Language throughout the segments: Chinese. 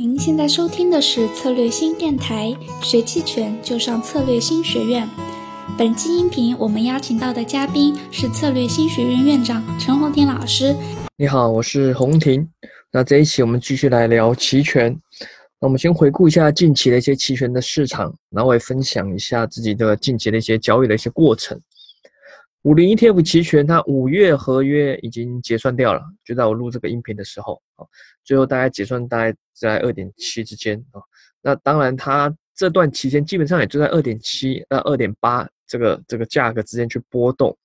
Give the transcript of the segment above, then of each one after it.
您现在收听的是策略新电台，学期权就上策略新学院。本期音频我们邀请到的嘉宾是策略新学院院长陈红婷老师。你好，我是红婷。那这一期我们继续来聊期权。那我们先回顾一下近期的一些期权的市场，然后我也分享一下自己的近期的一些交易的一些过程。五零 ETF 期权，它五月合约已经结算掉了，就在我录这个音频的时候啊，最后大概结算大概在二点七之间啊。那当然，它这段期间基本上也就在二点七到二点八这个这个价格之间去波动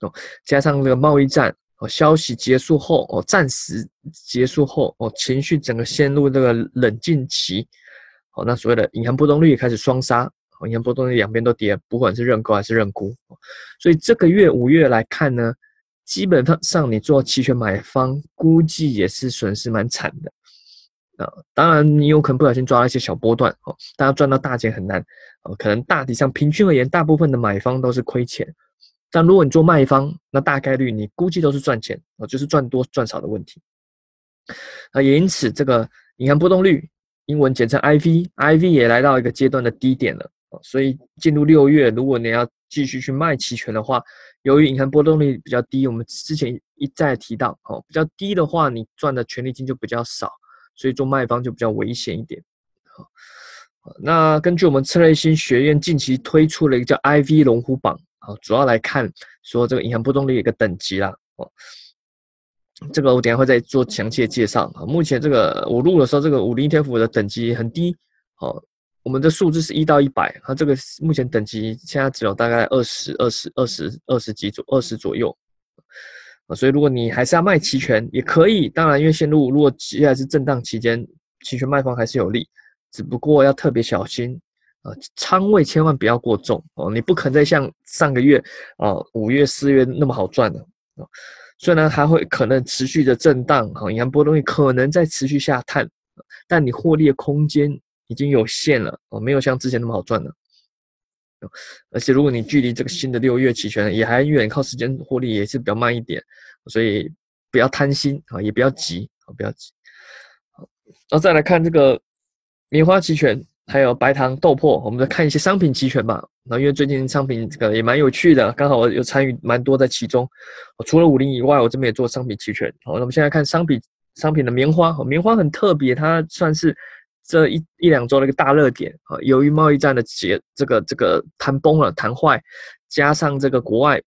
哦。加上这个贸易战哦，消息结束后哦，暂时结束后哦，情绪整个陷入这个冷静期哦，那所谓的银行波动率开始双杀。银行波动率两边都跌，不管是认购还是认沽，所以这个月五月来看呢，基本上你做期权买方，估计也是损失蛮惨的啊。当然你有可能不小心抓了一些小波段哦，大家赚到大钱很难哦。可能大体上平均而言，大部分的买方都是亏钱，但如果你做卖方，那大概率你估计都是赚钱哦，就是赚多赚少的问题。啊，也因此这个银行波动率，英文简称 IV，IV 也来到一个阶段的低点了。所以进入六月，如果你要继续去卖期权的话，由于银行波动率比较低，我们之前一再提到，哦，比较低的话，你赚的权利金就比较少，所以做卖方就比较危险一点。好，那根据我们策略新学院近期推出了一个叫 IV 龙虎榜，啊，主要来看说这个银行波动率一个等级啦，哦，这个我等下会再做详细的介绍。啊，目前这个我录的时候，这个五零 ETF 的等级很低，哦。我们的数字是一到一百，它这个目前等级现在只有大概二十二十二十二十几左二十左右啊，所以如果你还是要卖期权也可以，当然因为线路如果接下来是震荡期间，期权卖方还是有利，只不过要特别小心啊，仓位千万不要过重哦，你不可能再像上个月啊五月四月那么好赚了啊，虽然还会可能持续的震荡啊，银行波动率可能在持续下探，但你获利的空间。已经有限了哦，没有像之前那么好赚了。而且如果你距离这个新的六月期权也还远，靠时间获利也是比较慢一点，所以不要贪心啊，也不要急啊，不要急。好，然后再来看这个棉花期权，还有白糖豆粕，我们再看一些商品期权吧。那因为最近商品这个也蛮有趣的，刚好我有参与蛮多在其中。除了五零以外，我这边也做商品期权。好，那我们现在看商品商品的棉花，棉花很特别，它算是。这一一两周的一个大热点啊，由于贸易战的结这个这个谈崩了谈坏，加上这个国外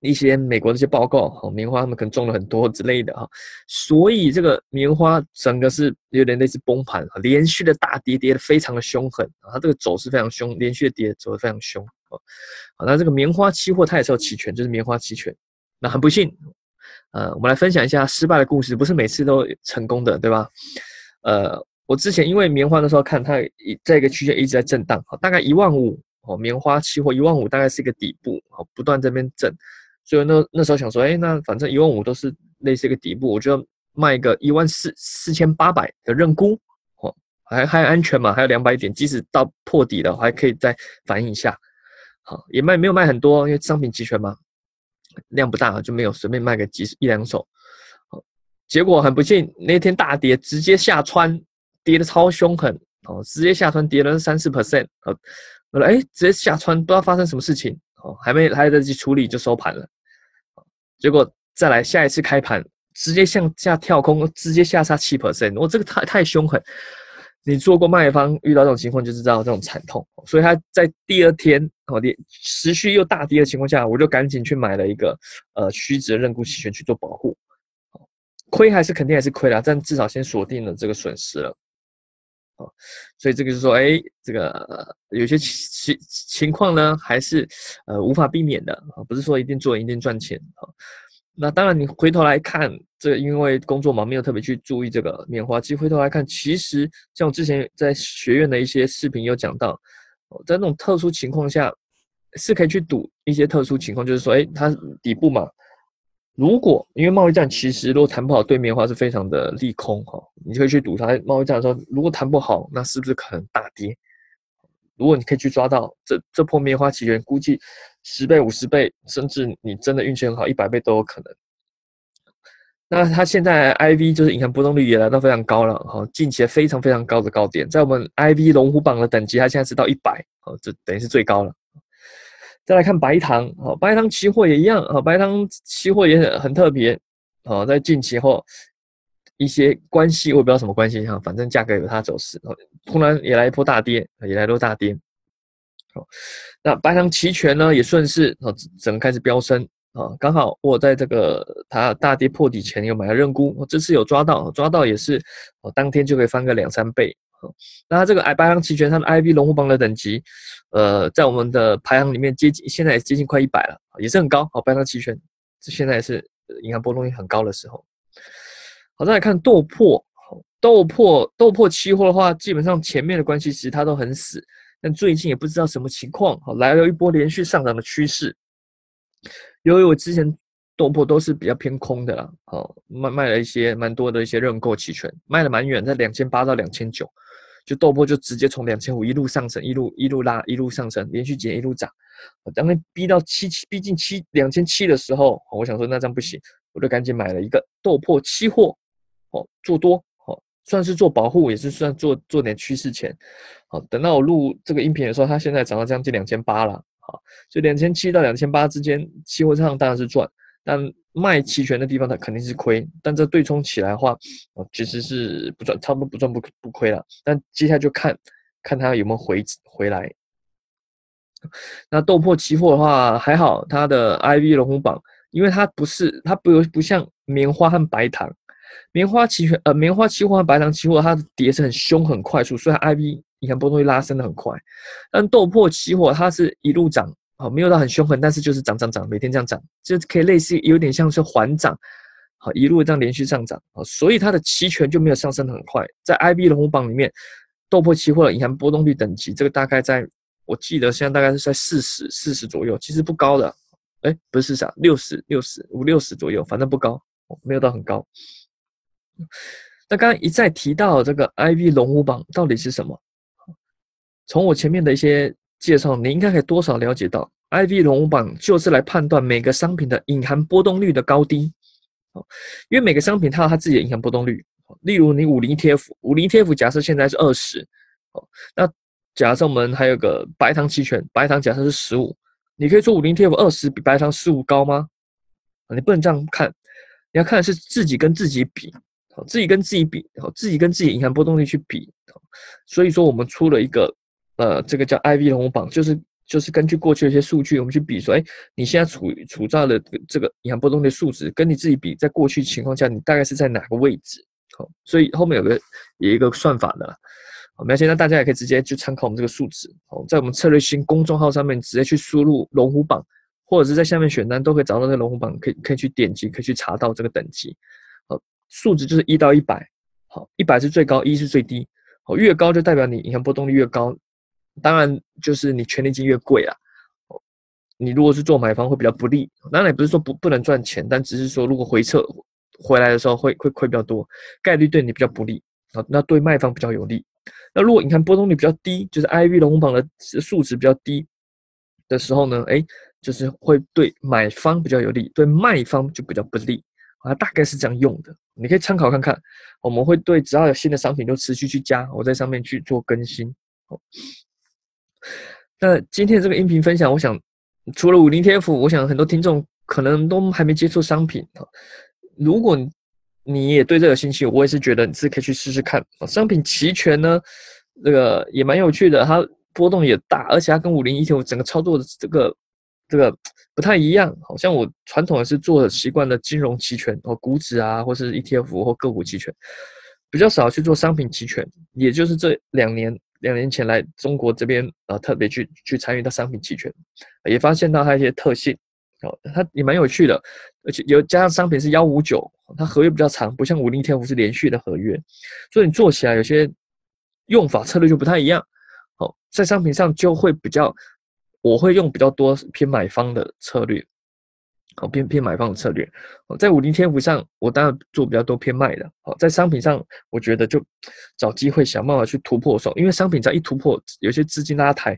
一些美国的一些报告，哈，棉花他们可能种了很多之类的哈，所以这个棉花整个是有点类似崩盘，连续的大跌跌的非常的凶狠啊，它这个走势非常凶，连续的跌走的非常凶啊，好，那这个棉花期货它也是有期权，就是棉花期权，那很不幸，呃，我们来分享一下失败的故事，不是每次都成功的，对吧？呃。我之前因为棉花的时候看它一在一个区间一直在震荡，好，大概一万五哦，棉花期货一万五大概是一个底部，好，不断这边震，所以那那时候想说，哎，那反正一万五都是类似一个底部，我就卖一个一万四四千八百的认沽，哦，还还安全嘛，还有两百点，即使到破底了，还可以再反映一下，好，也卖没有卖很多，因为商品期权嘛，量不大，就没有随便卖个几一两手，好，结果很不幸那天大跌，直接下穿。跌的超凶狠哦，直接下穿跌了三四 percent，呃，我说哎，直接下穿，不知道发生什么事情哦，还没来得及处理就收盘了，结果再来下一次开盘，直接向下跳空，直接下杀七 percent，我这个太太凶狠，你做过卖方遇到这种情况就知道这种惨痛，所以他在第二天哦跌持续又大跌的情况下，我就赶紧去买了一个呃虚值的认沽期权去做保护，亏还是肯定还是亏了，但至少先锁定了这个损失了。啊，所以这个是说，哎，这个有些情情况呢，还是呃无法避免的啊，不是说一定做一定赚钱啊。那当然，你回头来看，这个因为工作忙，没有特别去注意这个棉花。其实回头来看，其实像我之前在学院的一些视频有讲到，在那种特殊情况下，是可以去赌一些特殊情况，就是说，哎，它底部嘛。如果因为贸易战，其实如果谈不好，对面的话是非常的利空哈。你可以去赌它贸易战的时候，如果谈不好，那是不是可能大跌？如果你可以去抓到这这波棉花期权，估计十倍、五十倍，甚至你真的运气很好，一百倍都有可能。那它现在 IV 就是银行波动率也来到非常高了，哈，近期非常非常高的高点，在我们 IV 龙虎榜的等级，它现在是到一百，哦，这等于是最高了。再来看白糖，哦，白糖期货也一样，哦，白糖期货也很很特别，哦，在近期后一些关系，我也不知道什么关系哈，反正价格有它走势，突然也来一波大跌，也来一波大跌，好，那白糖期权呢也顺势，哦，整个开始飙升。啊，刚好我在这个它大跌破底前有买了认沽，我这次有抓到，抓到也是，我当天就可以翻个两三倍。那它这个 I 白行期权，它的 IB 龙虎榜的等级，呃，在我们的排行里面接近，现在也接近快一百了，也是很高。好，白行期权，这现在是银行波动率很高的时候。好，再来看豆粕，豆粕豆粕期货的话，基本上前面的关系其实它都很死，但最近也不知道什么情况，好，来了一波连续上涨的趋势。由于我之前豆粕都是比较偏空的啦，好卖卖了一些蛮多的一些认购期权，卖了蛮远，在两千八到两千九，就豆粕就直接从两千五一路上升，一路一路拉，一路上升，连续几年一路涨，当天逼到七七逼近七两千七的时候，我想说那这样不行，我就赶紧买了一个豆粕期货，哦做多，哦算是做保护，也是算做做点趋势钱，好等到我录这个音频的时候，它现在涨到将近两千八了。好，就两千七到两千八之间，期货上当然是赚，但卖期权的地方它肯定是亏。但这对冲起来的话，哦，其实是不赚，差不多不赚不不亏了。但接下来就看看它有没有回回来。那豆粕期货的话还好，它的 IV 龙虎榜，因为它不是它不不像棉花和白糖，棉花期权呃棉花期货和白糖期货它的跌是很凶很快速，所以 IV。你看波动会拉升的很快，但豆粕期货它是一路涨，好没有到很凶狠，但是就是涨涨涨，每天这样涨，就可以类似有点像是缓涨，好一路这样连续上涨，好所以它的期权就没有上升的很快。在 IB 龙虎榜里面，豆粕期货的银行波动率等级，这个大概在我记得现在大概是在四十四十左右，其实不高的，哎不是啥六十六十五六十左右，反正不高，没有到很高。那刚刚一再提到这个 IB 龙虎榜到底是什么？从我前面的一些介绍，你应该可以多少了解到，IV 龙虎榜就是来判断每个商品的隐含波动率的高低。哦，因为每个商品它有它自己的隐含波动率。例如你五零 ETF，五零 ETF 假设现在是二十，哦，那假设我们还有个白糖期权，白糖假设是十五，你可以说五零 ETF 二十比白糖十五高吗？你不能这样看，你要看是自己跟自己比，好，自己跟自己比，好，自己跟自己隐含波动率去比。所以说我们出了一个。呃，这个叫 IV 龙虎榜，就是就是根据过去的一些数据，我们去比说，哎，你现在处处在的这个银行波动率数值，跟你自己比，在过去情况下，你大概是在哪个位置？好，所以后面有个有一个算法的，好，那现在大家也可以直接去参考我们这个数值，好，在我们策略新公众号上面直接去输入龙虎榜，或者是在下面选单都可以找到那个龙虎榜，可以可以去点击，可以去查到这个等级，好，数值就是一到一百，好，一百是最高，一是最低，好，越高就代表你银行波动率越高。当然，就是你权利金越贵啊，你如果是做买方会比较不利。当然也不是说不不能赚钱，但只是说如果回撤回来的时候会会亏比较多，概率对你比较不利啊。那对卖方比较有利。那如果你看波动率比较低，就是 IV 龙榜的数值比较低的时候呢，哎，就是会对买方比较有利，对卖方就比较不利啊。大概是这样用的，你可以参考看看。我们会对只要有新的商品就持续去加，我在上面去做更新。那今天这个音频分享，我想除了五零 TF，我想很多听众可能都还没接触商品哈。如果你也对这个兴趣，我也是觉得你是可以去试试看。商品期权呢，这个也蛮有趣的，它波动也大，而且它跟五零 ETF 整个操作的这个这个不太一样。好像我传统也是做习惯的金融期权，哦，股指啊，或是 ETF 或个股期权，比较少去做商品期权，也就是这两年。两年前来中国这边啊，特别去去参与到商品期权，也发现到它一些特性，哦，它也蛮有趣的，而且有加上商品是幺五九，它合约比较长，不像五零天五是连续的合约，所以你做起来有些用法策略就不太一样，哦，在商品上就会比较，我会用比较多偏买方的策略。好偏偏买方的策略，哦，在五零天赋上，我当然做比较多偏卖的。好，在商品上，我觉得就找机会想办法去突破手，因为商品只要一突破，有些资金拉抬，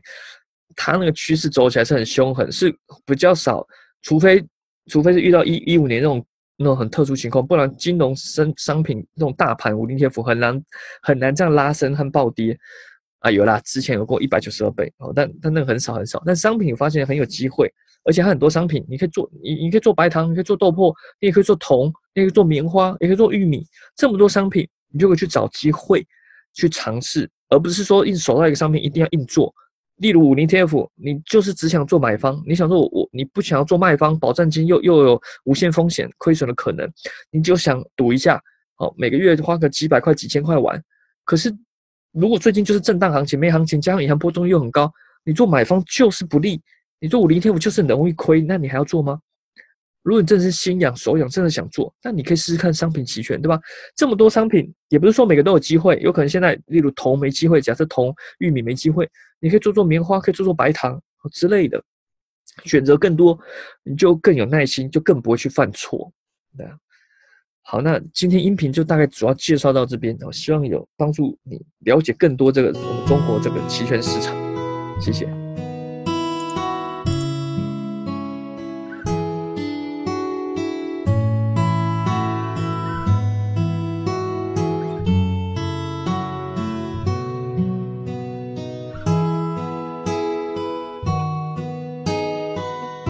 它那个趋势走起来是很凶狠，是比较少，除非除非是遇到一一五年那种那种很特殊情况，不然金融商商品那种大盘五零 T F 很难很难这样拉升和暴跌啊。有啦，之前有过一百九十二倍哦，但但那个很少很少。但商品发现很有机会，而且还很多商品，你可以做你你可以做白糖，你可以做豆粕，你也可以做铜，你也可以做棉花，也可以做玉米，这么多商品，你就可以去找机会去尝试，而不是说硬守到一个商品一定要硬做。例如五零 TF，你就是只想做买方，你想说我我你不想要做卖方，保证金又又有无限风险亏损的可能，你就想赌一下，好每个月花个几百块几千块玩。可是如果最近就是震荡行情没行情，加上银行波动又很高，你做买方就是不利，你做五零天，我就是很容易亏，那你还要做吗？如果你真的是心痒手痒，真的想做，那你可以试试看商品期权，对吧？这么多商品，也不是说每个都有机会，有可能现在例如铜没机会，假设铜、玉米没机会，你可以做做棉花，可以做做白糖之类的，选择更多，你就更有耐心，就更不会去犯错。对啊，好，那今天音频就大概主要介绍到这边，我希望有帮助你了解更多这个我们中国这个期权市场，谢谢。